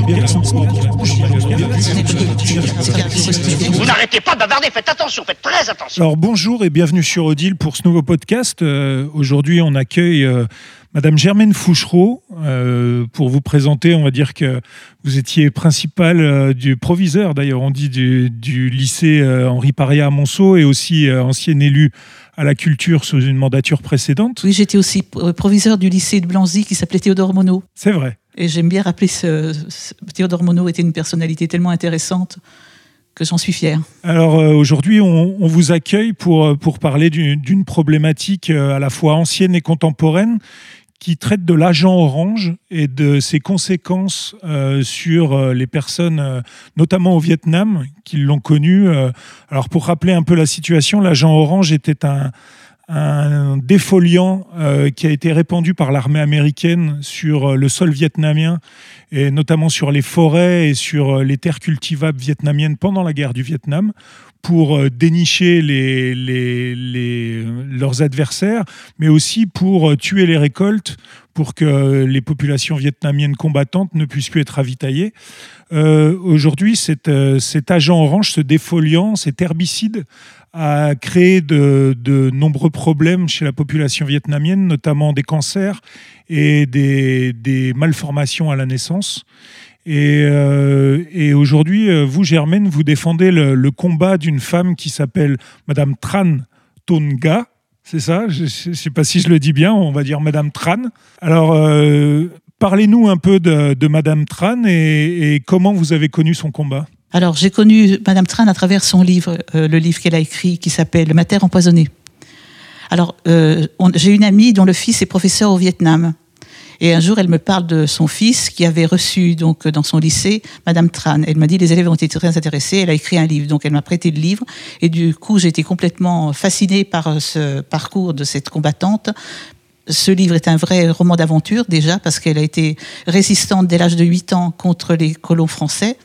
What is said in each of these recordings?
Vous n'arrêtez pas de bavarder, faites attention, faites très attention. Alors bonjour et bienvenue sur Odile pour ce nouveau podcast. Euh, Aujourd'hui, on accueille euh, Madame Germaine Fouchereau euh, pour vous présenter. On va dire que vous étiez principale euh, du proviseur, d'ailleurs, on dit du, du lycée euh, Henri Paria à Monceau et aussi euh, ancienne élue à la culture sous une mandature précédente. Oui, j'étais aussi euh, proviseur du lycée de Blanzy qui s'appelait Théodore Monod. C'est vrai. Et j'aime bien rappeler ce, ce- Théodore Monod était une personnalité tellement intéressante que j'en suis fière. Alors euh, aujourd'hui, on, on vous accueille pour, euh, pour parler d'une problématique à la fois ancienne et contemporaine qui traite de l'agent orange et de ses conséquences euh, sur euh, les personnes, euh, notamment au Vietnam, qui l'ont connu. Euh, alors pour rappeler un peu la situation, l'agent orange était un, un défoliant euh, qui a été répandu par l'armée américaine sur euh, le sol vietnamien et notamment sur les forêts et sur euh, les terres cultivables vietnamiennes pendant la guerre du Vietnam pour dénicher leurs adversaires, mais aussi pour tuer les récoltes pour que les populations vietnamiennes combattantes ne puissent plus être ravitaillées. Euh, Aujourd'hui, euh, cet agent orange, ce défoliant, cet herbicide, a créé de, nombreux problèmes chez la population vietnamienne, notamment des cancers et des, malformations à la naissance. Et, euh, aujourd'hui, vous, Germaine, vous défendez le, le combat d'une femme qui s'appelle Madame Tran Tonga. C'est ça Je ne sais pas si je le dis bien, on va dire Madame Tran. Alors, euh, parlez-nous un peu de, Madame Tran et, comment vous avez connu son combat. Alors, j'ai connu Madame Tran à travers son livre, euh, le livre qu'elle a écrit qui s'appelle Ma terre empoisonnée. Alors, euh, j'ai une amie dont le fils est professeur au Vietnam. Et un jour, elle me parle de son fils qui avait reçu donc dans son lycée Madame Tran. Elle m'a dit les élèves ont été très intéressés. Elle a écrit un livre, donc elle m'a prêté le livre. Et du coup, j'ai été complètement fascinée par ce parcours de cette combattante. Ce livre est un vrai roman d'aventure déjà parce qu'elle a été résistante dès l'âge de 8 ans contre les colons français.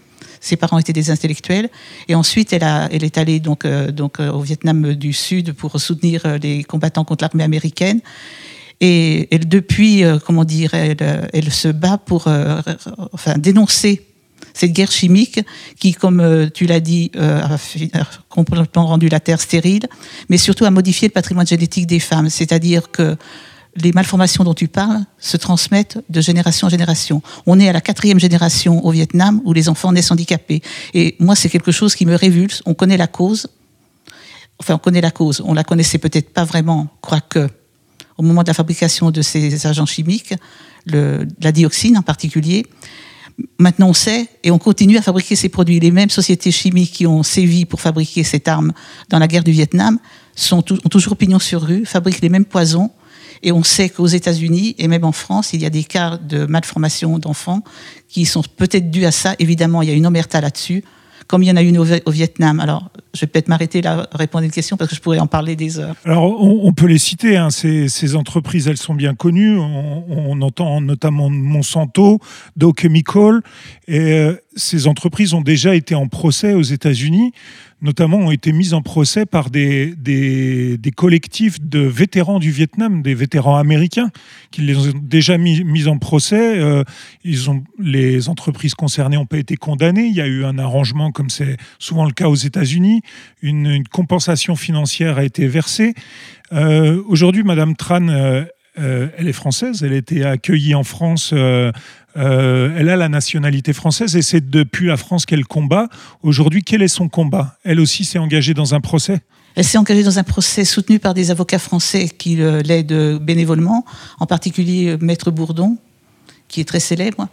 Ses parents étaient des intellectuels. Et ensuite, elle, est allée donc, euh, euh, au Vietnam du Sud pour soutenir euh, les combattants contre l'armée américaine. Et elle, depuis, euh, comment dire, elle, euh, elle se bat pour euh, enfin, dénoncer cette guerre chimique qui, comme tu l'as dit, a, complètement rendu la Terre stérile, mais surtout a modifié le patrimoine génétique des femmes. C'est-à-dire que les malformations dont tu parles se transmettent de génération en génération. On est à la quatrième génération au Vietnam où les enfants naissent handicapés. Et moi, c'est quelque chose qui me révulse. On connaît la cause. Enfin, on connaît la cause. On la connaissait peut-être pas vraiment, quoique au moment de la fabrication de ces agents chimiques, la dioxine en particulier. Maintenant, on sait et on continue à fabriquer ces produits. Les mêmes sociétés chimiques qui ont sévi pour fabriquer cette arme dans la guerre du Vietnam sont ont toujours pignon sur rue, fabriquent les mêmes poisons. Et on sait qu'aux États-Unis et même en France, il y a des cas de malformation d'enfants qui sont peut-être dus à ça. Évidemment, il y a une omerta là-dessus, comme il y en a une au, Vi- au Vietnam. Alors, je vais peut-être m'arrêter là, répondre à une question, parce que je pourrais en parler des heures. Alors, on, peut les citer, hein, ces, entreprises, elles sont bien connues. On, on entend notamment Monsanto, Dow Chemical. Et euh, ces entreprises ont déjà été en procès aux États-Unis, notamment ont été mises en procès par des, des, collectifs de vétérans du Vietnam, des vétérans américains, qui les ont déjà mis, en procès. Euh, ils ont, les entreprises concernées n'ont pas été condamnées. Il y a eu un arrangement, comme c'est souvent le cas aux États-Unis. Une, compensation financière a été versée. Euh, Aujourd'hui, Madame Tran, euh, elle est française. Elle a été accueillie en France. Euh, elle a la nationalité française et c'est depuis la France qu'elle combat. Aujourd'hui, quel est son combat? Elle aussi s'est engagée dans un procès? Elle s'est engagée dans un procès soutenu par des avocats français qui l'aident bénévolement, en particulier Maître Bourdon, qui est très célèbre.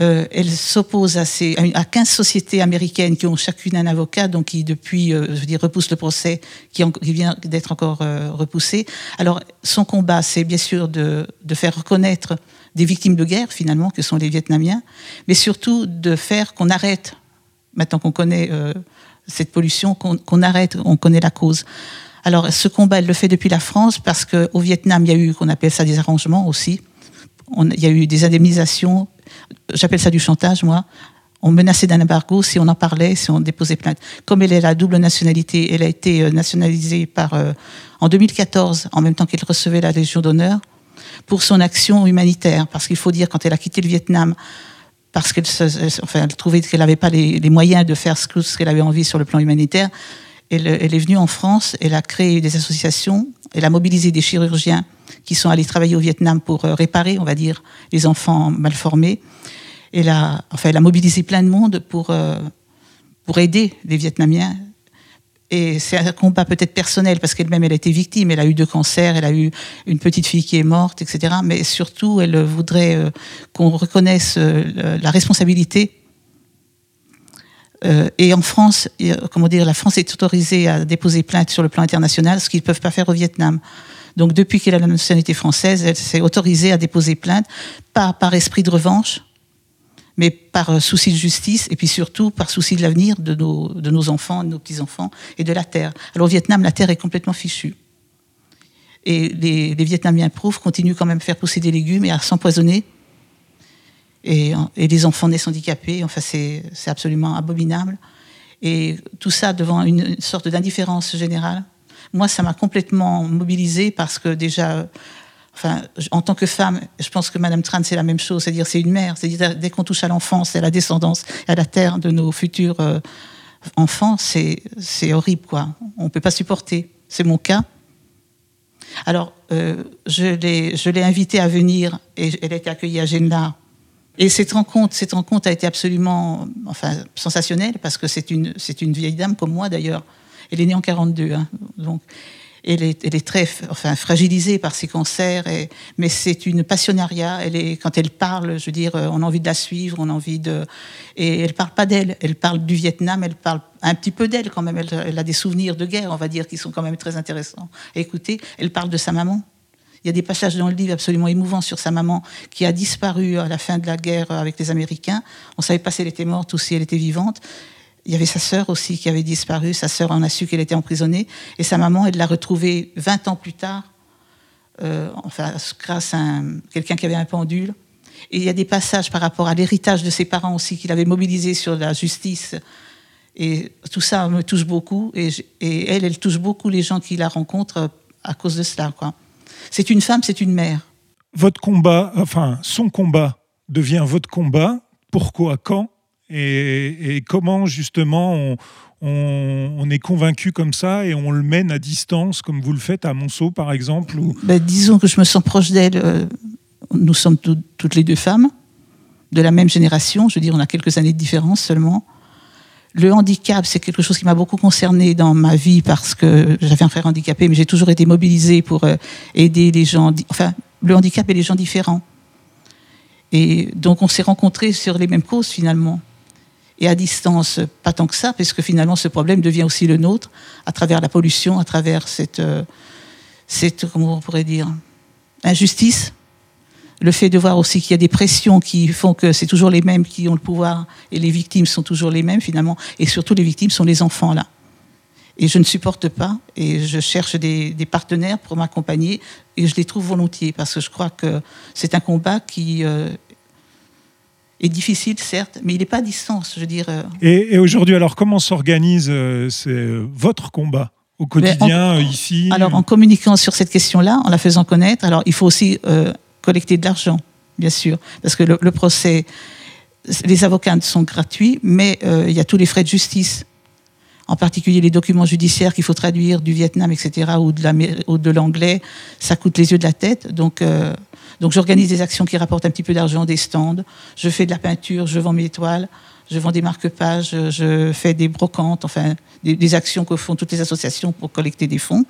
Euh, elle s'oppose à, ces- à une- à 15 sociétés américaines qui ont chacune un avocat, donc qui depuis, euh, je veux dire, repoussent le procès, qui, en- qui vient d'être encore euh, repoussé. Alors, son combat, c'est bien sûr de, faire reconnaître des victimes de guerre, finalement, que sont les Vietnamiens, mais surtout de faire qu'on arrête, maintenant qu'on connaît euh, cette pollution, qu'on arrête, on connaît la cause. Alors, ce combat, elle le fait depuis la France parce qu'au Vietnam, il y a eu, qu'on appelle ça des arrangements aussi. Il y a eu des indemnisations. J'appelle ça du chantage, moi. On menaçait d'un embargo si on en parlait, si on déposait plainte. Comme elle est la double nationalité, elle a été euh, nationalisée par, euh, en 2014, en même temps qu'elle recevait la Légion d'honneur, pour son action humanitaire. Parce qu'il faut dire, quand elle a quitté le Vietnam, parce qu'elle trouvait qu'elle n'avait pas les, moyens de faire ce, qu'elle avait envie sur le plan humanitaire. Elle, est venue en France, elle a créé des associations, elle a mobilisé des chirurgiens qui sont allés travailler au Vietnam pour euh, réparer, on va dire, les enfants mal formés. Elle a, enfin, elle a mobilisé plein de monde pour, euh, pour aider les Vietnamiens et c'est un combat peut-être personnel parce qu'elle-même elle a été victime, elle a eu deux cancers, elle a eu une petite fille qui est morte, etc. Mais surtout, elle voudrait euh, qu'on reconnaisse la responsabilité. Euh, et en France, comment dire, la France est autorisée à déposer plainte sur le plan international, ce qu'ils ne peuvent pas faire au Vietnam. Donc depuis qu'elle a la nationalité française, elle s'est autorisée à déposer plainte, pas par esprit de revanche, mais par euh, souci de justice et puis surtout par souci de l'avenir de nos, de nos enfants, de nos petits-enfants et de la terre. Alors au Vietnam, la terre est complètement fichue. Et les, Vietnamiens prouvent, continuent quand même à faire pousser des légumes et à s'empoisonner. Et, et, les enfants naissent handicapés. Enfin, c'est absolument abominable. Et tout ça devant une sorte d'indifférence générale. Moi, ça m'a complètement mobilisée parce que déjà, Enfin, en tant que femme, je pense que Madame Tran, c'est la même chose. C'est-à-dire, c'est une mère. C'est-à-dire, dès qu'on touche à l'enfance, à la descendance, à la terre de nos futurs euh, enfants, c'est, horrible, quoi. On ne peut pas supporter. C'est mon cas. Alors, euh, je, l'ai, je invitée à venir et elle a été accueillie à Genla. Et cette rencontre, cette rencontre a été absolument enfin, sensationnelle parce que c'est une, c'est une vieille dame comme moi d'ailleurs. Elle est née en 42. Hein, donc, elle est, elle est, très enfin, fragilisée par ses cancers, et, mais c'est une passionnariat. Elle est, quand elle parle, je veux dire, on a envie de la suivre, on a envie de. Et elle parle pas d'elle, elle parle du Vietnam, elle parle un petit peu d'elle quand même. Elle, a des souvenirs de guerre, on va dire, qui sont quand même très intéressants. écoutez, elle parle de sa maman. Il y a des passages dans le livre absolument émouvants sur sa maman qui a disparu à la fin de la guerre avec les Américains. On savait pas si elle était morte ou si elle était vivante. Il y avait sa sœur aussi qui avait disparu. Sa sœur en a su qu'elle était emprisonnée. Et sa maman, elle l'a retrouvée 20 ans plus tard, euh, enfin, grâce à quelqu'un qui avait un pendule. Et il y a des passages par rapport à l'héritage de ses parents aussi qu'il avait mobilisé sur la justice. Et tout ça me touche beaucoup. Et, et elle, elle touche beaucoup les gens qui la rencontrent à cause de cela. Quoi. C'est une femme, c'est une mère. Votre combat, enfin, son combat devient votre combat. Pourquoi Quand et, comment justement on, est convaincu comme ça et on le mène à distance, comme vous le faites à Monceau par exemple ou... Ben, disons que je me sens proche d'elle. Euh, nous sommes toutes les deux femmes, de la même génération, je veux dire, on a quelques années de différence seulement. Le handicap, c'est quelque chose qui m'a beaucoup concerné dans ma vie parce que j'avais un frère handicapé, mais j'ai toujours été mobilisée pour euh, aider les gens, enfin, le handicap et les gens différents. Et donc on s'est rencontrés sur les mêmes causes finalement et à distance, pas tant que ça, parce que finalement ce problème devient aussi le nôtre à travers la pollution, à travers cette, euh, cette comment on pourrait dire, injustice. Le fait de voir aussi qu'il y a des pressions qui font que c'est toujours les mêmes qui ont le pouvoir et les victimes sont toujours les mêmes finalement, et surtout les victimes sont les enfants là. Et je ne supporte pas, et je cherche des, des partenaires pour m'accompagner, et je les trouve volontiers, parce que je crois que c'est un combat qui euh, est difficile, certes, mais il n'est pas à distance, je veux dire. Euh. Et, aujourd'hui, alors, comment s'organise euh, votre combat au quotidien, ici? Alors, en communiquant sur cette question-là, en la faisant connaître, alors il faut aussi collecter de l'argent, bien sûr, parce que le, procès, les avocats sont gratuits, mais il y a tous les frais de justice en particulier les documents judiciaires qu'il faut traduire du Vietnam, etc., ou de l'anglais, ça coûte les yeux de la tête. Donc, donc j'organise des actions qui rapportent un petit peu d'argent, des stands, je fais de la peinture, je vends mes toiles, je vends des marque-pages, je fais des brocantes, enfin des, actions que font toutes les associations pour collecter des fonds.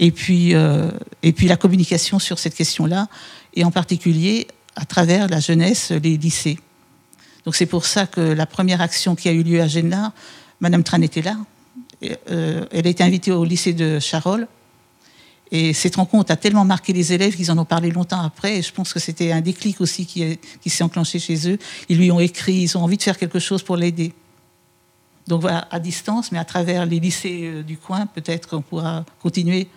Et puis, euh, et puis la communication sur cette question-là, et en particulier à travers la jeunesse, les lycées. Donc c'est pour ça que la première action qui a eu lieu à Genla, Madame Tran était là. Euh, elle a été invitée au lycée de Charolles et cette rencontre a tellement marqué les élèves qu'ils en ont parlé longtemps après. Et je pense que c'était un déclic aussi qui, qui s'est enclenché chez eux. Ils lui ont écrit, ils ont envie de faire quelque chose pour l'aider. Donc voilà, à distance, mais à travers les lycées euh, du coin, peut-être qu'on pourra continuer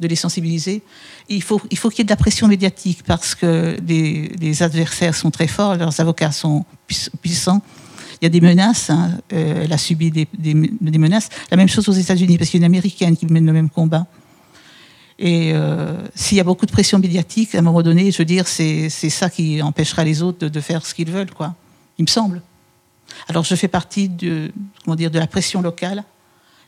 de les sensibiliser. il faut qu'il faut qu'il y ait de la pression médiatique parce que les, adversaires sont très forts, leurs avocats sont puissants. Il y a des menaces, hein. euh, elle a subi des, des, menaces. La même chose aux États-Unis, parce qu'il y a une américaine qui mène le même combat. Et euh, s'il y a beaucoup de pression médiatique, à un moment donné, je veux dire, c'est ça qui empêchera les autres de, faire ce qu'ils veulent, quoi. il me semble. Alors je fais partie de, comment dire, de la pression locale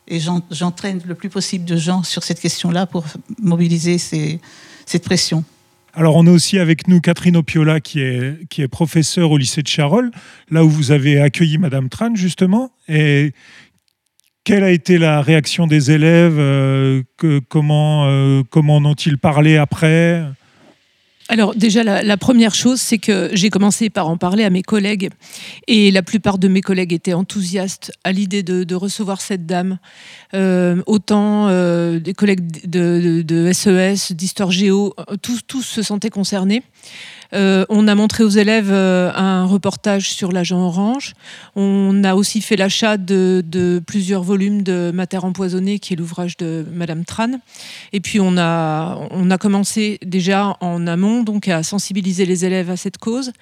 et j'entraîne le plus possible de gens sur cette question-là pour mobiliser cette pression. Alors, on a aussi avec nous Catherine Opiola, qui est, qui est professeure au lycée de Charolles, là où vous avez accueilli Madame Tran, justement. Et quelle a été la réaction des élèves? Euh, Comment, euh, comment ont-ils parlé après? Alors déjà, la, première chose, c'est que j'ai commencé par en parler à mes collègues et la plupart de mes collègues étaient enthousiastes à l'idée de, recevoir cette dame. Euh, autant euh, des collègues de, de SES, d'Histoire Géo, tous, tous se sentaient concernés. Euh, on a montré aux élèves euh, un reportage sur l'agent orange. On a aussi fait l'achat de, plusieurs volumes de Mater empoisonnée, qui est l'ouvrage de Madame Tran. Et puis on a, on a commencé déjà en amont donc à sensibiliser les élèves à cette cause.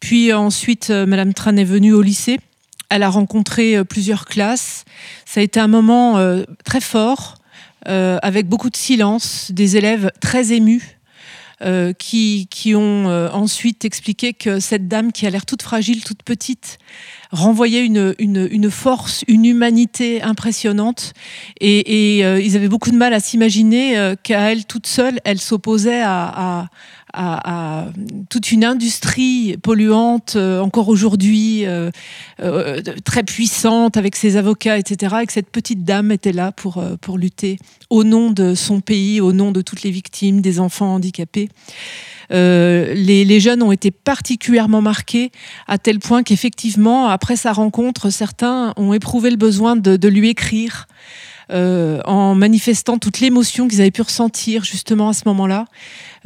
Puis ensuite, euh, Madame Tran est venue au lycée. Elle a rencontré plusieurs classes. Ça a été un moment très fort, avec beaucoup de silence, des élèves très émus. Euh, qui, qui, ont euh, ensuite expliqué que cette dame qui a l'air toute fragile, toute petite, renvoyait une, une, force, une humanité impressionnante. Et, euh, ils avaient beaucoup de mal à s'imaginer qu'à elle toute seule, elle s'opposait à, toute une industrie polluante, euh, encore aujourd'hui euh, euh, très puissante, avec ses avocats, etc. Et que cette petite dame était là pour, pour lutter au nom de son pays, au nom de toutes les victimes, des enfants handicapés. les, jeunes ont été particulièrement marqués à tel point qu'effectivement, après sa rencontre, certains ont éprouvé le besoin de lui écrire. en manifestant toute l'émotion qu'ils avaient pu ressentir justement à ce moment-là.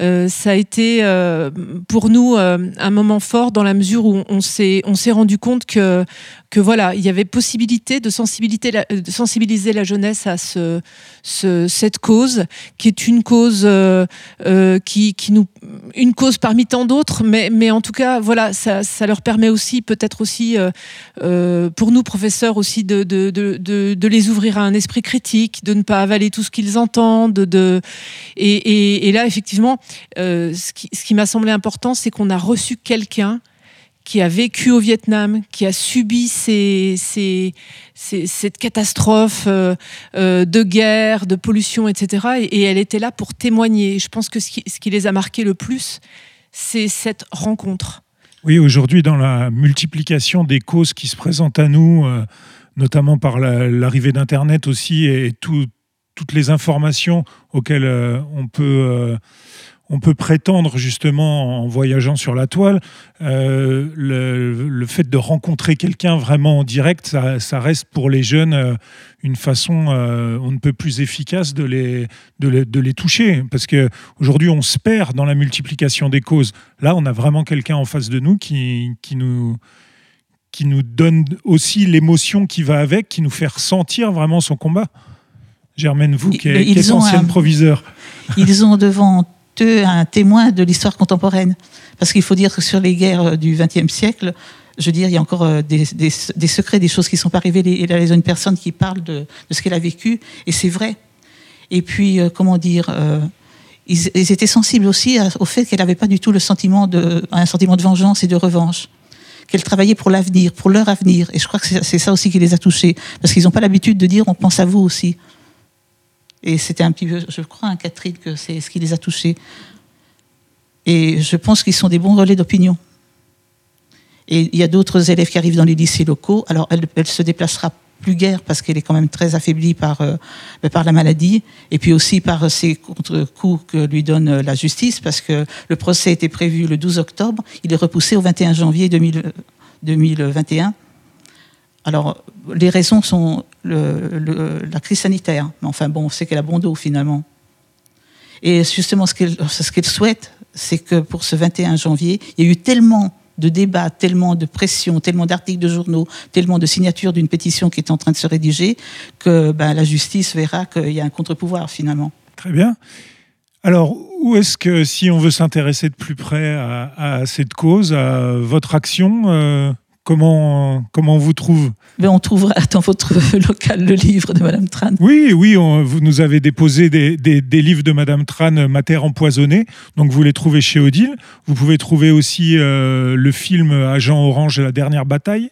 Euh, ça a été euh, pour nous euh, un moment fort dans la mesure où on s'est on s'est rendu compte que que voilà il y avait possibilité de sensibiliser la, jeunesse à ce, ce, cette cause qui est une cause qui, qui nous une cause parmi tant d'autres mais en tout cas voilà ça, leur permet aussi peut-être aussi pour nous professeurs aussi de les ouvrir à un esprit critique de ne pas avaler tout ce qu'ils entendent de et, là effectivement euh, ce qui, m'a semblé important, c'est qu'on a reçu quelqu'un qui a vécu au Vietnam, qui a subi cette catastrophe euh, euh, de guerre, de pollution, etc. Et, elle était là pour témoigner. Je pense que ce qui, les a marqués le plus, c'est cette rencontre. Oui, aujourd'hui, dans la multiplication des causes qui se présentent à nous, notamment par l'arrivée d'Internet aussi, et toutes les informations auxquelles on peut on peut prétendre justement en voyageant sur la toile, euh, le, fait de rencontrer quelqu'un vraiment en direct, ça, reste pour les jeunes euh, une façon euh, on ne peut plus efficace de les, de les, toucher. Parce qu'aujourd'hui, on se perd dans la multiplication des causes. Là, on a vraiment quelqu'un en face de nous qui, qui, nous, qui nous donne aussi l'émotion qui va avec, qui nous fait ressentir vraiment son combat. Germaine, vous qui, êtes ancienne proviseur. Ils ont devant un témoin de l'histoire contemporaine. Parce qu'il faut dire que sur les guerres du XXe siècle, je veux dire, il y a encore euh, des, secrets, des choses qui ne sont pas arrivées. Il y a une personne qui parle de, ce qu'elle a vécu, et c'est vrai. Et puis, euh, comment dire, euh, ils, étaient sensibles aussi au fait qu'elle n'avait pas du tout le sentiment de, un sentiment de vengeance et de revanche. Qu'elle travaillait pour l'avenir, pour leur avenir. Et je crois que c'est ça aussi qui les a touchés. Parce qu'ils n'ont pas l'habitude de dire on pense à vous aussi. Et c'était un petit peu, je crois, un Catherine, que c'est ce qui les a touchés. Et je pense qu'ils sont des bons relais d'opinion. Et il y a d'autres élèves qui arrivent dans les lycées locaux. Alors, elle, elle se déplacera plus guère parce qu'elle est quand même très affaiblie par, euh, par la maladie et puis aussi par ces contre-coups que lui donne la justice parce que le procès était prévu le 12 octobre. Il est repoussé au 21 janvier 2021. Alors, les raisons sont la crise sanitaire. Mais enfin, bon, on sait qu'elle a bon dos finalement. Et justement, ce qu'elle souhaite, c'est que pour ce 21 janvier, il y a eu tellement de débats, tellement de pression, tellement d'articles de journaux, tellement de signatures d'une pétition qui est en train de se rédiger, que ben, la justice verra qu'il y a un contre-pouvoir finalement. Très bien. Alors, où est-ce que, si on veut s'intéresser de plus près à, cette cause, à votre action, euh, comment, comment on vous trouve Mais on trouvera dans votre local le livre de Madame Tran. Oui, oui, on- vous nous avez déposé des, des- des livres de Madame Tran, euh, Ma terre empoisonnée, donc vous les trouvez chez Odile. Vous pouvez trouver aussi euh, le film Agent Orange, la dernière bataille,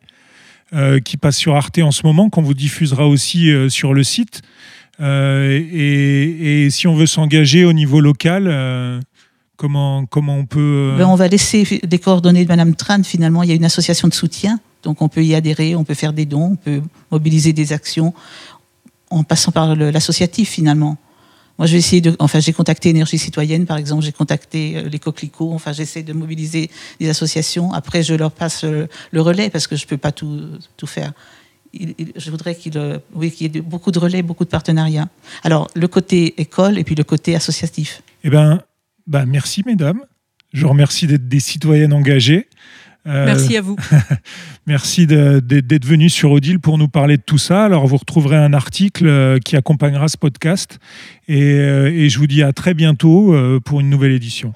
euh, qui passe sur Arte en ce moment, qu'on vous diffusera aussi euh, sur le site. Et, et si on veut s'engager au niveau local, comment, comment on peut... euh, Ben, on va laisser les coordonnées de Madame Tran. Finalement, il y a une association de soutien, donc on peut y adhérer, on peut faire des dons, on peut mobiliser des actions en passant par l'associatif finalement. Moi, de. Enfin, j'ai contacté Énergie Citoyenne, par exemple, j'ai contacté euh, les Coquelicots. Enfin, j'essaie de mobiliser des associations. Après, je leur passe euh, le relais parce que je peux pas tout, tout faire. Il- il- je voudrais qu'il oui, qu'il y ait beaucoup de relais, beaucoup de partenariats. Alors, le côté école et puis le côté associatif. Eh ben, ben, merci mesdames. Je vous remercie d'être des citoyennes engagées. Euh, Merci à vous. Merci d'être venu sur Odile pour nous parler de tout ça. Alors, vous retrouverez un article euh, qui accompagnera ce podcast. Et, euh, et je vous dis à très bientôt pour une nouvelle édition.